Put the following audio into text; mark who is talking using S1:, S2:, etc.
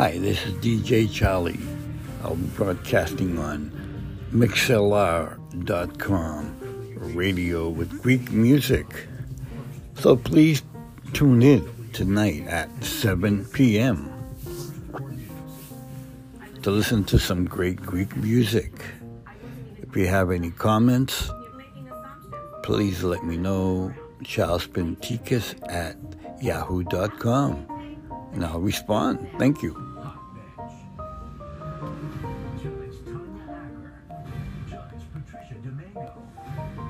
S1: Hi, this is DJ Charlie. I'll be broadcasting on Mixlr.com, radio with Greek music. So please tune in tonight at 7 p.m. to listen to some great Greek music. If you have any comments, please let me know. charlespintikis at yahoo.com and I'll respond. Thank you. Domingo.